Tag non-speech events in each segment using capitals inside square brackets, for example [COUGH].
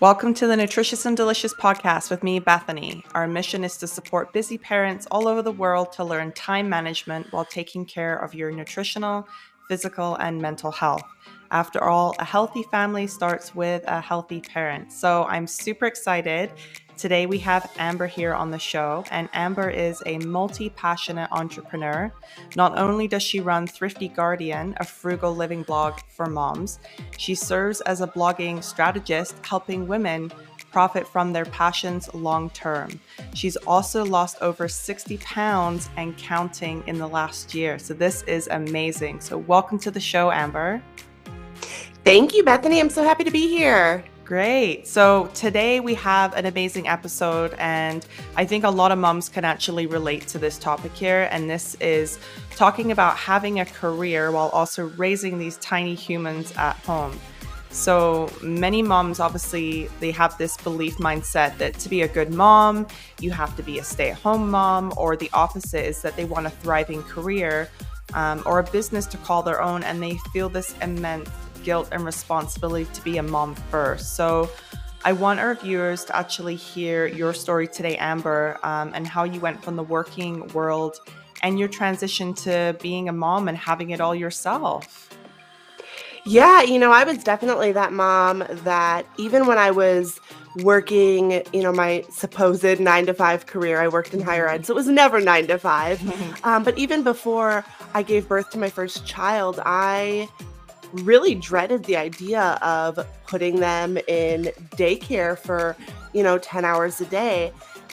Welcome to the Nutritious and Delicious podcast with me, Bethany. Our mission is to support busy parents all over the world to learn time management while taking care of your nutritional, physical, and mental health. After all, a healthy family starts with a healthy parent. So I'm super excited Today we have Amber here on the show, and Amber is a multi passionate entrepreneur. Not only does she run Thrifty Guardian, a frugal living blog for moms, she serves as a blogging strategist, helping women profit from their passions long term. She's also lost over 60 pounds and counting in the last year. So, this is amazing. So, welcome to the show, Amber. Thank you, Bethany. I'm so happy to be here. Great. So today we have an amazing episode, and I think a lot of moms can actually relate to this topic here. And this is talking about having a career while also raising these tiny humans at home. So many moms obviously they have this belief mindset that to be a good mom, you have to be a stay-at-home mom, or the opposite is that they want a thriving career um, or a business to call their own, and they feel this immense guilt and responsibility to be a mom first. So I want our viewers to actually hear your story today, Amber, um, and how you went from the working world and your transition to being a mom and having it all yourself. Yeah, you know, I was definitely that mom that even when I was working, you know, my supposed nine to five career, I worked in higher ed, so it was never nine to 5 [LAUGHS] um, but even before I gave birth to my first child, I really dreaded the idea of putting them in daycare for, you know, 10 hours a day.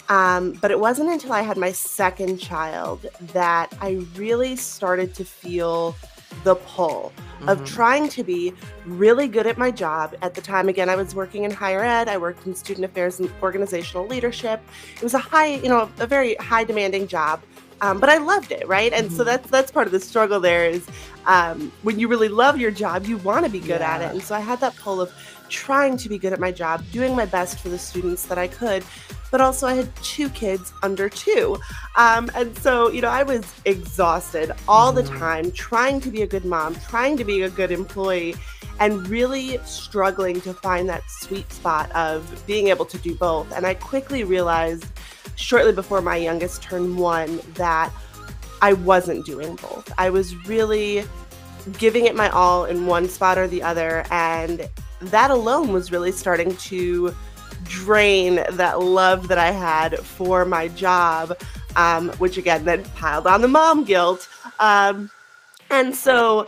Um, but it wasn't until I had my second child that I really started to feel the pull mm-hmm. of trying to be really good at my job. At the time, again, I was working in higher ed, I worked in student affairs and organizational leadership. It was a high, you know, a very high demanding job. Um, but I loved it, right? And mm-hmm. so that's that's part of the struggle. There is um, when you really love your job, you want to be good yeah. at it. And so I had that pull of trying to be good at my job, doing my best for the students that I could. But also, I had two kids under two. Um, and so, you know, I was exhausted all the mm-hmm. time trying to be a good mom, trying to be a good employee, and really struggling to find that sweet spot of being able to do both. And I quickly realized shortly before my youngest turned one that I wasn't doing both. I was really giving it my all in one spot or the other. And that alone was really starting to drain that love that I had for my job, um, which again then piled on the mom guilt. Um, and so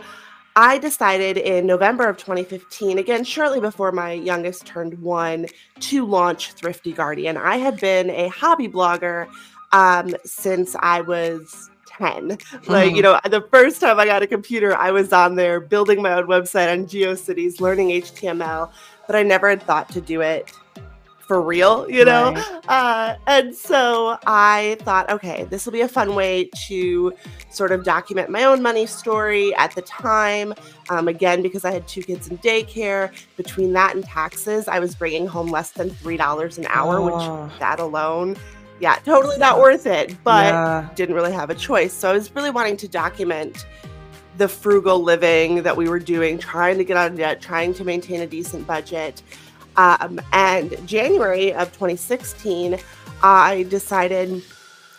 I decided in November of 2015, again, shortly before my youngest turned one, to launch Thrifty Guardian. I had been a hobby blogger um, since I was 10. Like, you hmm. know, the first time I got a computer, I was on there building my own website on GeoCities, learning HTML, but I never had thought to do it for real, you know? Right. Uh, and so I thought, okay, this will be a fun way to sort of document my own money story at the time. Um, again, because I had two kids in daycare, between that and taxes, I was bringing home less than $3 an hour, oh. which that alone, yeah, totally not worth it, but yeah. didn't really have a choice. So I was really wanting to document the frugal living that we were doing, trying to get out of debt, trying to maintain a decent budget. Um, and January of 2016, I decided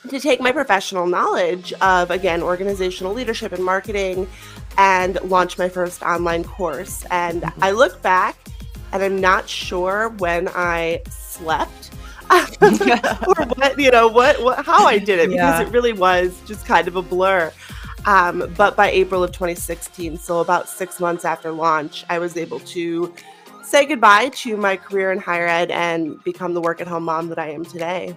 to take my professional knowledge of, again, organizational leadership and marketing and launch my first online course. And mm-hmm. I look back and I'm not sure when I slept. [LAUGHS] [LAUGHS] or what you know what, what how I did it because yeah. it really was just kind of a blur. Um, but by April of 2016, so about six months after launch, I was able to say goodbye to my career in higher ed and become the work at home mom that I am today.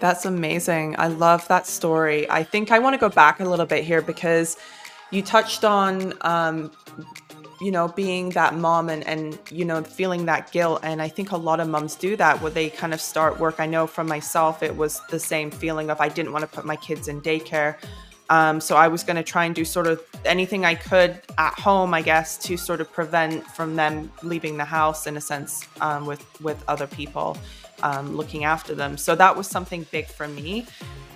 That's amazing. I love that story. I think I want to go back a little bit here because you touched on, um, you know, being that mom and, and, you know, feeling that guilt. And I think a lot of moms do that where they kind of start work. I know from myself, it was the same feeling of I didn't want to put my kids in daycare. Um, so I was going to try and do sort of anything I could at home, I guess, to sort of prevent from them leaving the house in a sense um, with with other people um, looking after them. So that was something big for me.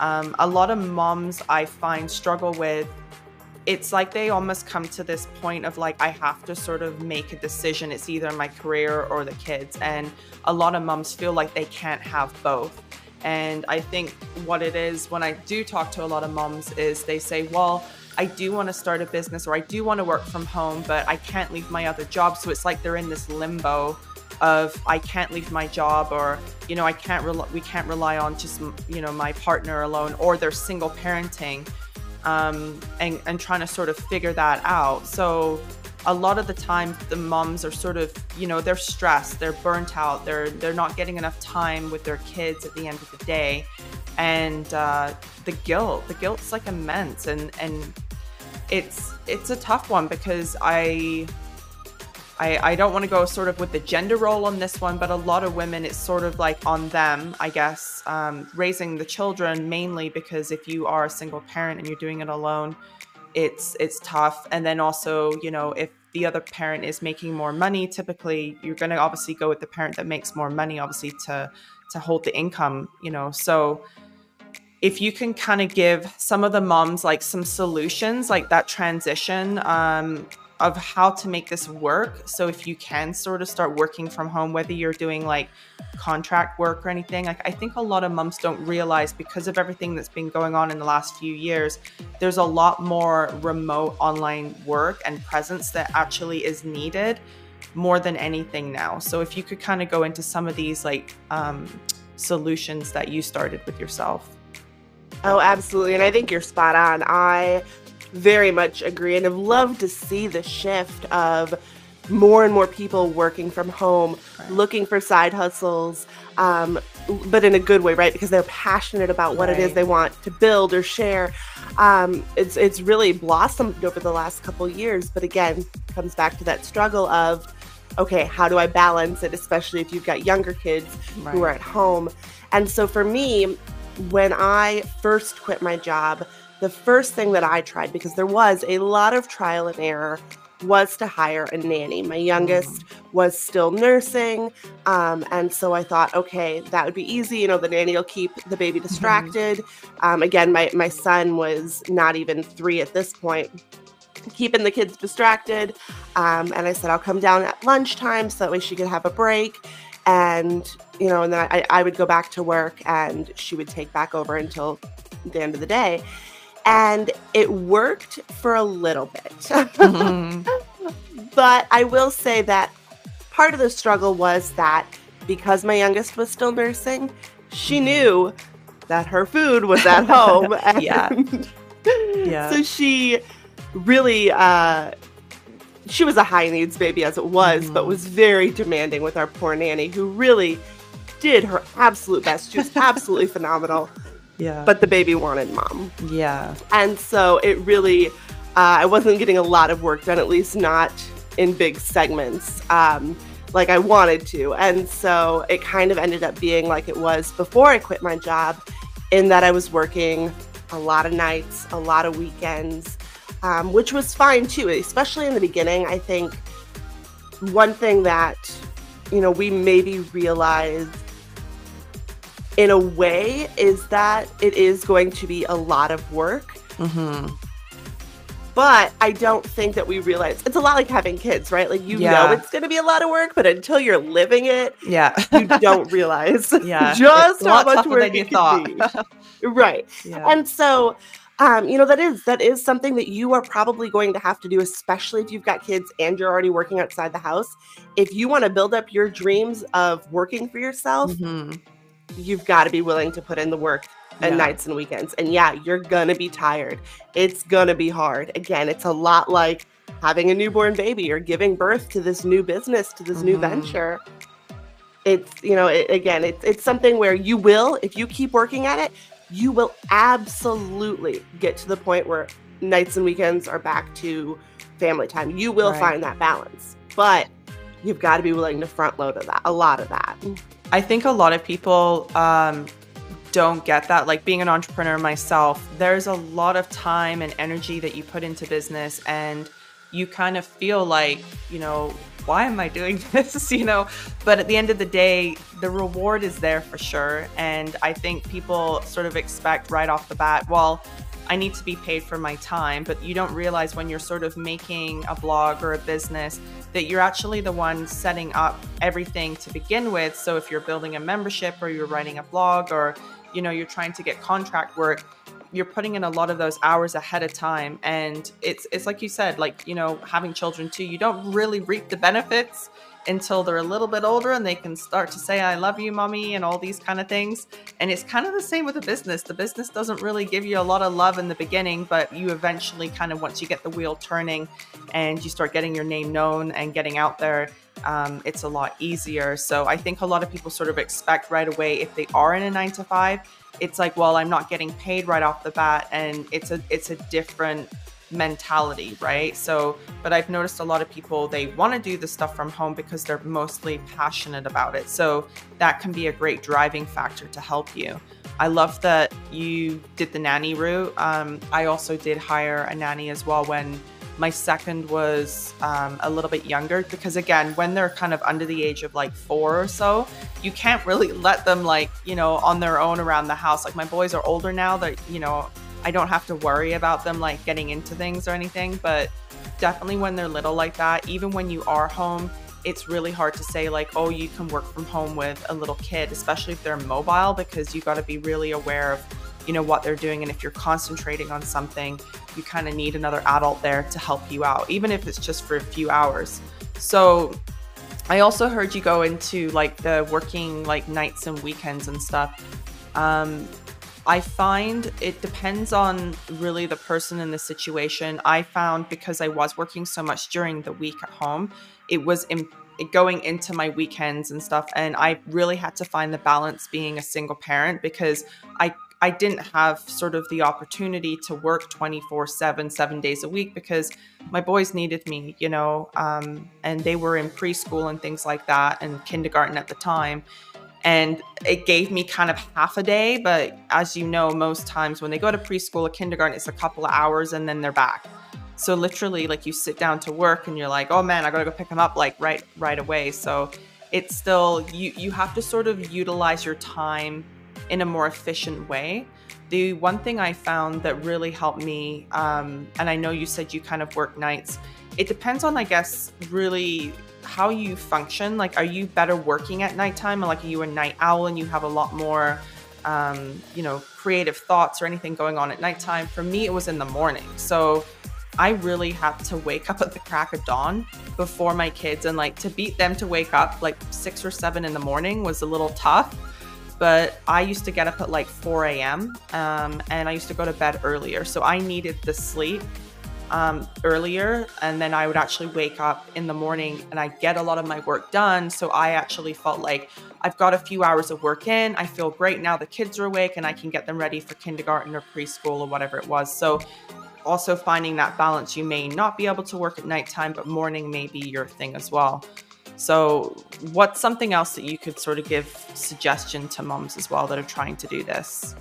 Um, a lot of moms I find struggle with it's like they almost come to this point of like I have to sort of make a decision. It's either my career or the kids, and a lot of moms feel like they can't have both. And I think what it is when I do talk to a lot of moms is they say, well, I do want to start a business or I do want to work from home, but I can't leave my other job. So it's like they're in this limbo of I can't leave my job or you know I can't rely we can't rely on just you know my partner alone or they're single parenting um, and and trying to sort of figure that out. So a lot of the time the moms are sort of you know they're stressed they're burnt out they're they're not getting enough time with their kids at the end of the day. And uh, the guilt the guilt's like immense. And and it's it's a tough one because i I, I don't want to go sort of with the gender role on this one, but a lot of women, it's sort of like on them, I guess, um, raising the children mainly because if you are a single parent and you're doing it alone, it's it's tough. And then also, you know, if the other parent is making more money, typically you're going to obviously go with the parent that makes more money, obviously to to hold the income, you know. So if you can kind of give some of the moms like some solutions, like that transition, um, of how to make this work. So if you can sort of start working from home, whether you're doing like contract work or anything, like I think a lot of moms don't realize because of everything that's been going on in the last few years, there's a lot more remote online work and presence that actually is needed more than anything now. So if you could kind of go into some of these like um, solutions that you started with yourself. Oh, absolutely. And I think you're spot on. I very much agree and have loved to see the shift of more and more people working from home, right. looking for side hustles, um, but in a good way, right? Because they're passionate about what right. it is they want to build or share. Um, it's it's really blossomed over the last couple years, but again, comes back to that struggle of, okay, how do I balance it, especially if you've got younger kids right. who are at home. And so for me, when I first quit my job, the first thing that I tried, because there was a lot of trial and error, was to hire a nanny. My youngest mm. was still nursing. Um, and so I thought, okay, that would be easy. You know, the nanny will keep the baby mm-hmm. distracted. Um, again, my, my son was not even three at this point, keeping the kids distracted. Um, and I said, I'll come down at lunchtime so that way she could have a break. And, you know, and then I, I would go back to work and she would take back over until the end of the day and it worked for a little bit. mm-hmm. [LAUGHS] But I will say that part of the struggle was that because my youngest was still nursing, she mm-hmm. knew that her food was at [LAUGHS] home. yeah. yeah. So she really uh she was a high needs baby as it was, mm-hmm. but was very demanding with our poor nanny who really did her absolute best. She was absolutely [LAUGHS] phenomenal. Yeah. But the baby wanted mom. Yeah. And so it really, uh, I wasn't getting a lot of work done, at least not in big segments um, like I wanted to. And so it kind of ended up being like it was before I quit my job, in that I was working a lot of nights, a lot of weekends, um, which was fine too, especially in the beginning. I think one thing that, you know, we maybe realized in a way is that it is going to be a lot of work. Mm-hmm. But I don't think that we realize it's a lot like having kids, right? Like you yeah. know it's going to be a lot of work, but until you're living it, yeah, you don't [LAUGHS] realize yeah. [LAUGHS] just how much work you thought. Be. [LAUGHS] right. Yeah. And so um, you know that is that is something that you are probably going to have to do especially if you've got kids and you're already working outside the house if you want to build up your dreams of working for yourself mm-hmm you've got to be willing to put in the work and yeah. nights and weekends. And yeah, you're gonna be tired. It's gonna be hard. Again, it's a lot like having a newborn baby or giving birth to this new business, to this mm-hmm. new venture. It's, you know, it, again, it's, it's something where you will, if you keep working at it, you will absolutely get to the point where nights and weekends are back to family time. You will right. find that balance, but you've got to be willing to front load of that, a lot of that. I think a lot of people um, don't get that. Like being an entrepreneur myself, there's a lot of time and energy that you put into business, and you kind of feel like, you know, why am I doing [LAUGHS] this? you know, but at the end of the day, the reward is there for sure. And I think people sort of expect right off the bat, well, I need to be paid for my time. But you don't realize when you're sort of making a blog or a business that you're actually the one setting up everything to begin with. So if you're building a membership or you're writing a blog or you know you're trying to get contract work you're putting in a lot of those hours ahead of time. And it's it's like you said like you know having children too you don't really reap the benefits until they're a little bit older and they can start to say i love you mommy and all these kind of things. And it's kind of the same with a business. The business doesn't really give you a lot of love in the beginning but you eventually kind of once you get the wheel turning and you start getting your name known and getting out there um, it's a lot easier. So i think a lot of people sort of expect right away if they are in a nine to five it's like, well, I'm not getting paid right off the bat, and it's a it's a different mentality, right? So, but I've noticed a lot of people they want to do the stuff from home because they're mostly passionate about it. So that can be a great driving factor to help you. I love that you did the nanny route. Um, I also did hire a nanny as well when my second was um, a little bit younger because, again, when they're kind of under the age of like four or so, you can't really [LAUGHS] let them like, you know, on their own around the house. Like my boys are older now that, you know, I don't have to worry about them like getting into things or anything. But definitely when they're little like that, even when you are home, it's really hard to say like oh you can work from home with a little kid especially if they're mobile because you got to be really aware of you know what they're doing and if you're concentrating on something you kind of need another adult there to help you out even if it's just for a few hours so i also heard you go into like the working like nights and weekends and stuff um, I find it depends on really the person in the situation. I found because I was working so much during the week at home, it was in, going into my weekends and stuff. And I really had to find the balance being a single parent because I I didn't have sort of the opportunity to work 24 7, seven days a week because my boys needed me, you know, um, and they were in preschool and things like that and kindergarten at the time. And it gave me kind of half a day. But as you know, most times when they go to preschool or kindergarten, it's a couple of hours and then they're back. So literally, like you sit down to work and you're like, oh man, I gotta go pick them up like right right away. So it's still you you have to sort of utilize your time in a more efficient way. The one thing I found that really helped me, um, and I know you said you kind of work nights, it depends on, I guess, really how you function. Like, are you better working at nighttime? Or like, are you a night owl and you have a lot more, um, you know, creative thoughts or anything going on at nighttime? For me, it was in the morning. So I really had to wake up at the crack of dawn before my kids, and like to beat them to wake up like six or seven in the morning was a little tough but I used to get up at like 4 a.m. Um, and I used to go to bed earlier. So I needed the sleep um, earlier. And then I would actually wake up in the morning and I get a lot of my work done. So I actually felt like I've got a few hours of work in. I feel great now the kids are awake and I can get them ready for kindergarten or preschool or whatever it was. So also finding that balance, you may not be able to work at nighttime, but morning may be your thing as well. So, what's something else that you could sort of give suggestion to moms as well that are trying to do this?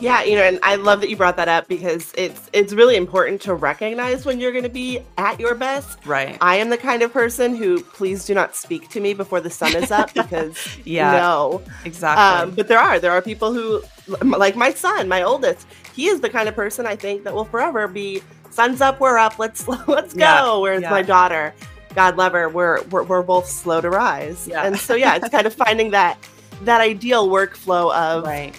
Yeah, you know, and I love that you brought that up because it's it's really important to recognize when you're going to be at your best. Right. I am the kind of person who please do not speak to me before the sun is up because [LAUGHS] yeah, no, exactly. Um, but there are there are people who like my son, my oldest. He is the kind of person I think that will forever be sun's up, we're up, let's [LAUGHS] let's go. Yeah, Whereas yeah. my daughter, God love her, we're, we're, we're both slow to rise. Yeah. And so, yeah, it's kind of finding that, that ideal workflow of right.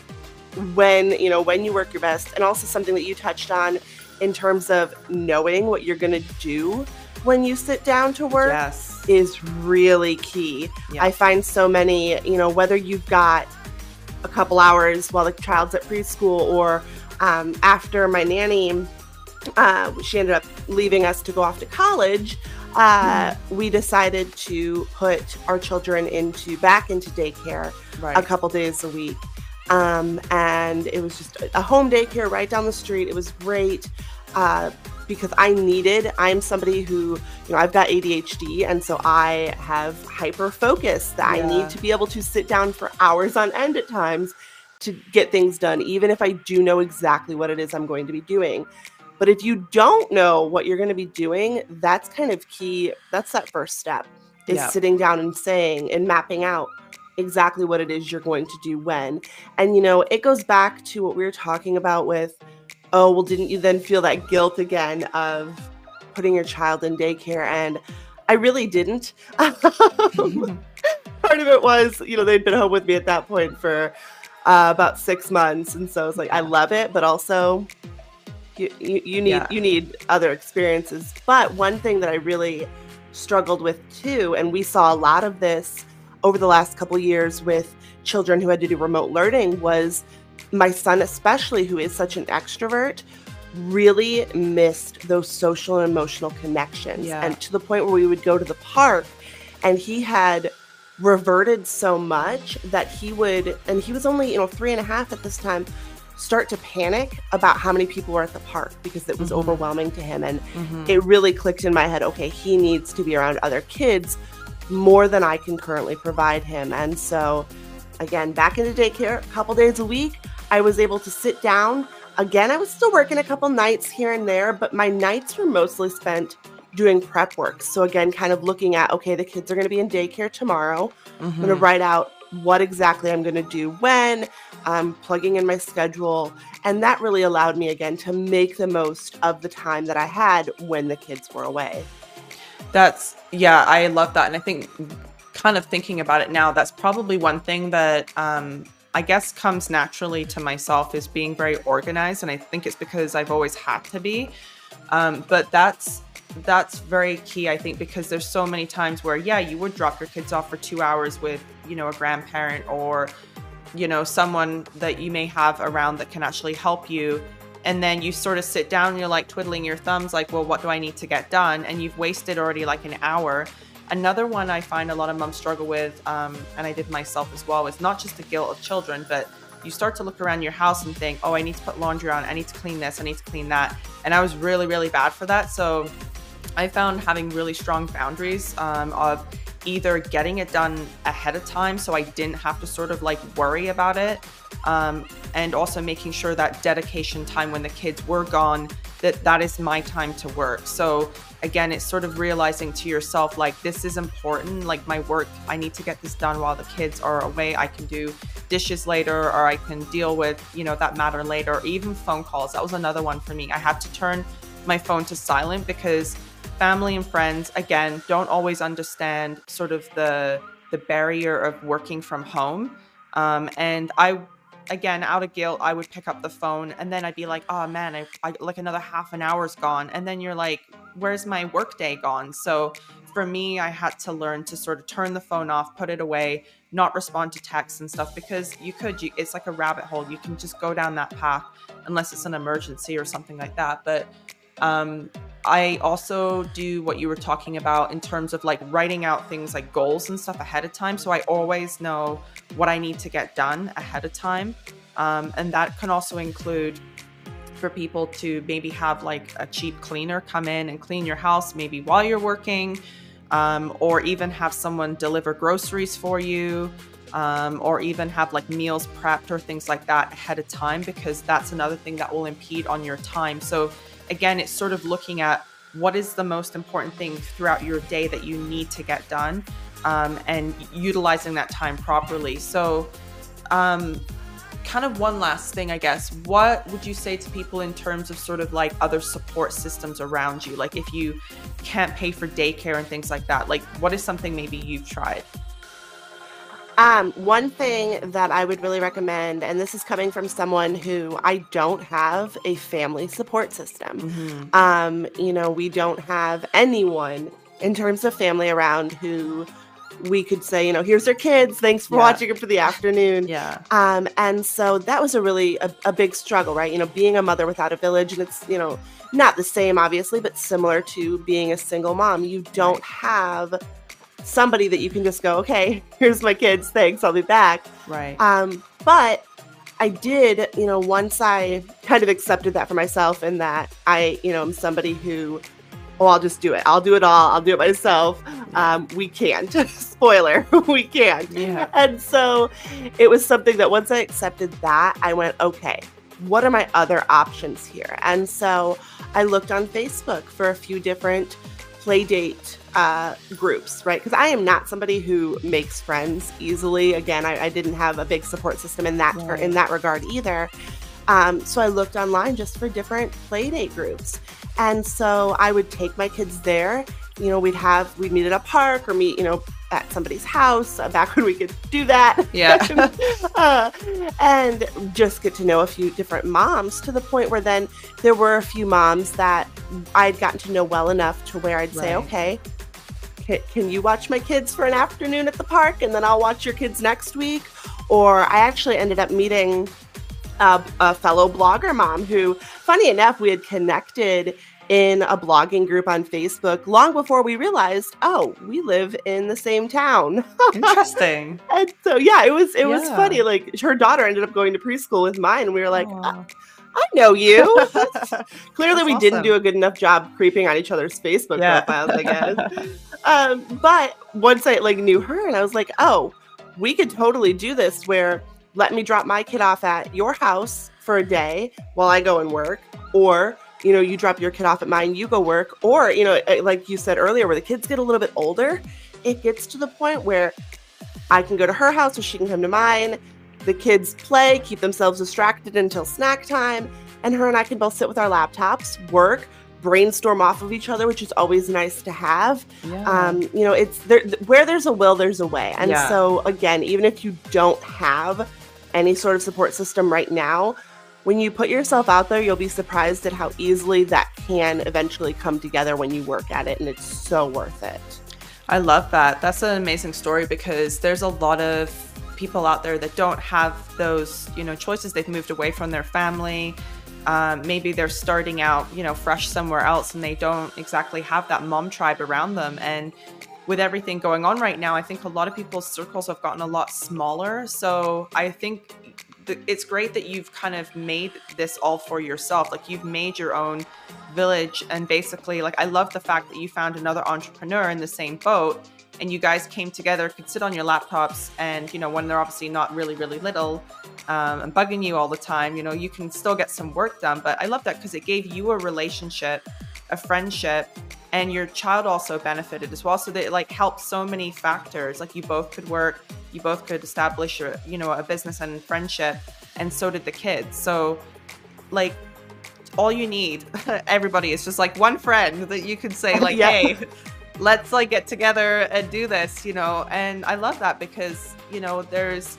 when, you know, when you work your best and also something that you touched on in terms of knowing what you're going to do when you sit down to work yes. is really key. Yes. I find so many, you know, whether you've got a couple hours while the child's at preschool or um, after my nanny, uh, she ended up leaving us to go off to college uh, we decided to put our children into back into daycare right. a couple days a week. Um, and it was just a home daycare right down the street. It was great uh, because I needed, I'm somebody who, you know, I've got ADHD, and so I have hyper focus that yeah. I need to be able to sit down for hours on end at times to get things done, even if I do know exactly what it is I'm going to be doing. But if you don't know what you're going to be doing, that's kind of key. That's that first step is yeah. sitting down and saying and mapping out exactly what it is you're going to do when. And you know, it goes back to what we were talking about with oh, well, didn't you then feel that guilt again of putting your child in daycare? And I really didn't. [LAUGHS] [LAUGHS] Part of it was, you know, they'd been home with me at that point for uh, about six months, and so I was like I love it, but also you, you, you need yeah. you need other experiences. But one thing that I really struggled with too, and we saw a lot of this over the last couple years with children who had to do remote learning, was my son, especially who is such an extrovert, really missed those social and emotional connections. Yeah. And to the point where we would go to the park and he had reverted so much that he would, and he was only, you know, three and a half at this time, start to panic about how many people were at the park because it was mm-hmm. overwhelming to him. And mm-hmm. it really clicked in my head okay, he needs to be around other kids more than I can currently provide him. And so, again, back into daycare a couple days a week, I was able to sit down. Again, I was still working a couple nights here and there, but my nights were mostly spent doing prep work. So, again, kind of looking at okay, the kids are going to be in daycare tomorrow. Mm-hmm. I'm going to write out what exactly I'm going to do when, I'm plugging in my schedule. And that really allowed me again to make the most of the time that I had when the kids were away. That's, yeah, I love that. And I think kind of thinking about it now, that's probably one thing that um, I guess comes naturally to myself is being very organized. And I think it's because I've always had to be. Um, but that's that's very key i think because there's so many times where yeah you would drop your kids off for two hours with you know a grandparent or you know someone that you may have around that can actually help you. And then you sort of sit down and you're like twiddling your thumbs like well what do i need to get done? And you've wasted already like an hour. Another one i find a lot of moms struggle with um, and i did myself as well is not just the guilt of children but you start to look around your house and think oh i need to put laundry on. I need to clean this. I need to clean that. And i was really really bad for that. So i found having really strong boundaries um, of either getting it done ahead of time so I didn't have to sort of like worry about it. Um, and also making sure that dedication time when the kids were gone that that is my time to work. So again it's sort of realizing to yourself like this is important like my work i need to get this done while the kids are away. I can do dishes later or i can deal with you know that matter later. Or even phone calls that was another one for me. I had to turn my phone to silent because family and friends again don't always understand sort of the the barrier of working from home. Um, and i again out of guilt i would pick up the phone and then i'd be like oh man I, I like another half an hour's gone. And then you're like where's my workday gone? So for me i had to learn to sort of turn the phone off put it away not respond to texts and stuff because you could you, it's like a rabbit hole. You can just go down that path unless it's an emergency or something like that. But um, I also do what you were talking about in terms of like writing out things like goals and stuff ahead of time. So I always know what I need to get done ahead of time. Um, and that can also include for people to maybe have like a cheap cleaner come in and clean your house maybe while you're working, um, or even have someone deliver groceries for you. Um, or even have like meals prepped or things like that ahead of time because that's another thing that will impede on your time. So again, it's sort of looking at what is the most important thing throughout your day that you need to get done um, and utilizing that time properly. So, um, kind of one last thing, I guess. What would you say to people in terms of sort of like other support systems around you? Like if you can't pay for daycare and things like that, like what is something maybe you've tried? Um, one thing that I would really recommend, and this is coming from someone who I don't have a family support system. Mm-hmm. Um, you know, we don't have anyone in terms of family around who we could say, you know, here's our kids. Thanks for yeah. watching it for the afternoon. Yeah. Um, and so that was a really a, a big struggle, right? You know, being a mother without a village, and it's you know not the same, obviously, but similar to being a single mom. You don't have somebody that you can just go, okay, here's my kids, thanks, I'll be back. Right. Um, but I did, you know, once I kind of accepted that for myself and that I, you know, I'm somebody who, oh, I'll just do it. I'll do it all. I'll do it myself. Um, we can't. [LAUGHS] Spoiler, [LAUGHS] we can't. Yeah. And so it was something that once I accepted that, I went, okay, what are my other options here? And so I looked on Facebook for a few different play date uh, groups, right? Because I am not somebody who makes friends easily. Again, I, I, didn't have a big support system in that right. in that regard either. Um, so I looked online just for different play date groups. And so I would take my kids there. You know, we'd have, we'd meet at a park or meet, you know, at somebody's house uh, back [LAUGHS] when we could do that. Yeah. [LAUGHS] uh, and just get to know a few different moms to the point where then there were a few moms that I'd gotten to know well enough to where I'd say, okay, can, you watch my kids for an afternoon at the park and then I'll watch your kids next week? Or I actually ended up meeting a, a fellow blogger mom who, funny enough, we had connected in a blogging group on Facebook long before we realized, oh, we live in the same town. Interesting. [LAUGHS] and so yeah, it was it was funny. Like her daughter ended up going to preschool with mine, and we were like. I know you. [LAUGHS] Clearly, That's we didn't do a good enough job creeping on each other's Facebook Yeah. profiles, I guess. [LAUGHS] um, but once I like knew her, and I was like, oh, we could totally do this. Where let me drop my kid off at your house for a day while I go and work, or you know, you drop your kid off at mine, you go work, or you know, uh, like you said earlier, where the kids get a little bit older, it gets to the point where I can go to her house or she can come to mine. The kids play, keep themselves distracted until snack time, and her and I can both sit with our laptops, work, brainstorm off of each other, which is always nice to have. Yeah. Um, you know, it's there where there's a will, there's a way. And Yeah. so again, even if you don't have any sort of support system right now, when you put yourself out there, you'll be surprised at how easily that can eventually come together when you work at it, and it's so worth it. I love that. That's an amazing story because there's a lot of people out there that don't have those, you know, choices. They've moved away from their family. Um, maybe they're starting out, you know, fresh somewhere else, and they don't exactly have that mom tribe around them. And with everything going on right now, I think a lot of people's circles have gotten a lot smaller. So I think th- it's great that you've kind of made this all for yourself. Like you've made your own village, and basically, like I love the fact that you found another entrepreneur in the same boat, and you guys came together, could sit on your laptops, and you know when they're obviously not really really little. Um, and bugging you all the time, you know, you can still get some work done. But I love that because it gave you a relationship, a friendship, and your child also benefited as well. So that it like helped so many factors. Like you both could work, you both could establish your, you know, a business and friendship, and so did the kids. So, like, all you need, [LAUGHS] everybody, is just like one friend that you could say [LAUGHS] like, Yeah. hey, let's like get together and do this, you know. And I love that because you know there's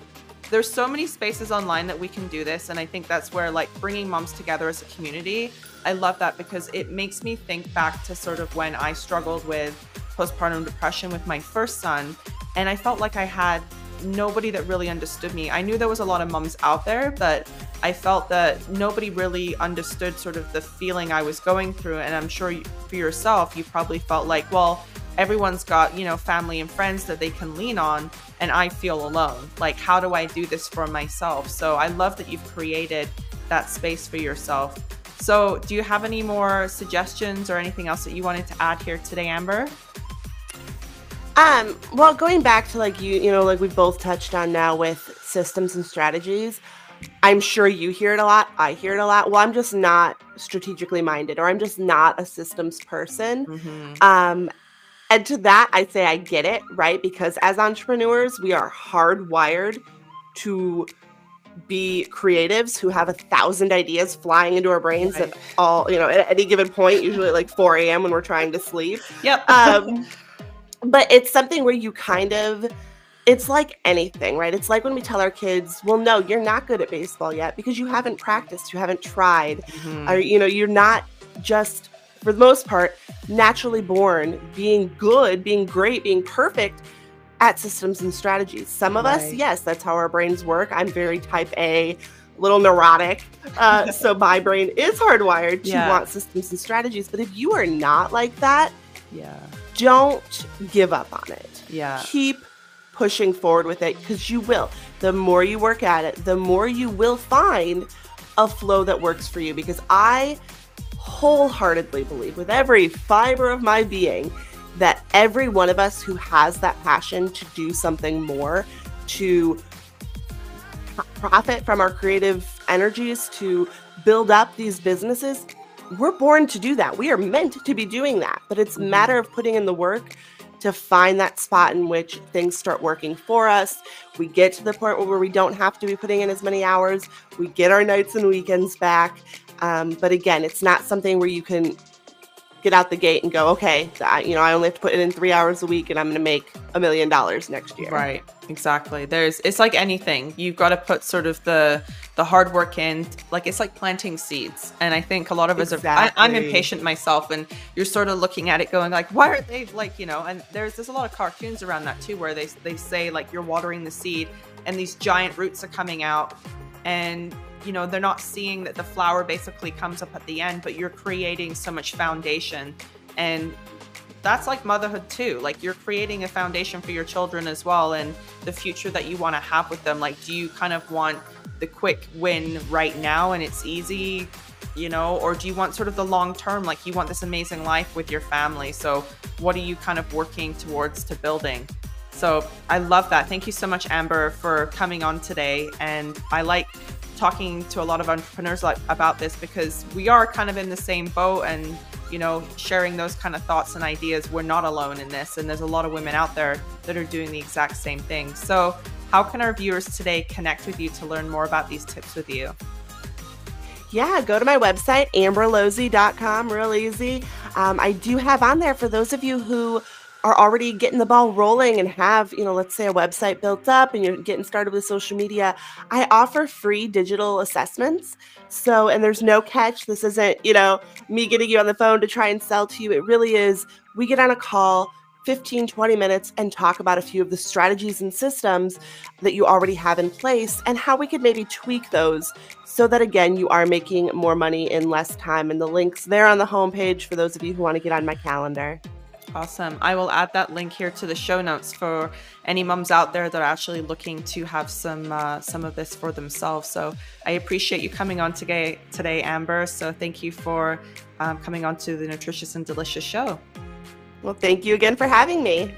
there's so many spaces online that we can do this and i think that's where like bringing moms together as a community i love that because it makes me think back to sort of when i struggled with postpartum depression with my first son and i felt like i had nobody that really understood me i knew there was a lot of moms out there but i felt that nobody really understood sort of the feeling i was going through and i'm sure for yourself you probably felt like well everyone's got you know family and friends that they can lean on and I feel alone. Like, how do I do this for myself? So I love that you've created that space for yourself. So, do you have any more suggestions or anything else that you wanted to add here today, Amber? Um, well, going back to like you, you know, like we've both touched on now with systems and strategies, I'm sure you hear it a lot. I hear it a lot. Well, I'm just not strategically minded, or I'm just not a systems person. Mm-hmm. Um, and to that, I say I get it, right? Because as entrepreneurs, we are hardwired to be creatives who have a thousand ideas flying into our brains Right. at all, you know, at any given point, usually at like 4 a.m. when we're trying to sleep. Yep. Um, [LAUGHS] but it's something where you kind of, it's like anything, right? It's like when we tell our kids, well, no, you're not good at baseball yet because you haven't practiced, you haven't tried Mhm. are you know you're not just for the most part naturally born being good being great being perfect at systems and strategies some of us yes that's how our brains work i'm very type a little neurotic uh, so [LAUGHS] my brain is hardwired to Yeah. want systems and strategies but if you are not like that yeah. Don't give up on it Yeah. keep pushing forward with it because you will. The more you work at it, the more you will find a flow that works for you. Because I wholeheartedly believe with every fiber of my being that every one of us who has that passion to do something more, to profit from our creative energies, to build up these businesses, we're born to do that. We are meant to be doing that. But it's a matter of putting in the work to find that spot in which things start working for us. We get to the point where we don't have to be putting in as many hours. We get our nights and weekends back. Um, but again, it's not something where you can get out the gate and go, okay, I, you know, I only have to put it in three hours a week and I'm going to make a million dollars next year. Right. Exactly. There's, it's like anything. You've got to put sort of the, the hard work in. Like it's like planting seeds. And I think a lot of us exactly. are, I, I'm impatient myself and you're sort of looking at it going like, why are they like, you know, and there's, there's a lot of cartoons around that too, where they, they say like you're watering the seed and these giant roots are coming out and you know they're not seeing that the flower basically comes up at the end but you're creating so much foundation. And that's like motherhood too. Like you're creating a foundation for your children as well and the future that you want to have with them. Like do you kind of want the quick win right now and it's easy you know? Or do you want sort of the long term? Like you want this amazing life with your family. So what are you kind of working towards to building? So i love that. Thank you so much amber for coming on today. And i like talking to a lot of entrepreneurs like about this because we are kind of in the same boat and you know sharing those kind of thoughts and ideas. We're not alone in this and there's a lot of women out there that are doing the exact same thing. So how can our viewers today connect with you to learn more about these tips with you? Yeah, go to my website, amberlucey.com, real easy. Um, I do have on there for those of you who are already getting the ball rolling and have, you know, let's say a website built up and you're getting started with social media, I offer free digital assessments. So, and there's no catch. This isn't, you know, me getting you on the phone to try and sell to you. It really is, we get on a call. 15, 20 minutes and talk about a few of the strategies and systems that you already have in place and how we could maybe tweak those so that again you are making more money in less time. And the links there on the homepage for those of you who want to get on my calendar. Awesome. I will add that link here to the show notes for any moms out there that are actually looking to have some uh, some of this for themselves. So I appreciate you coming on today, today, Amber. So thank you for um, coming on to the Nutritious and Delicious show. Well, thank you again for having me.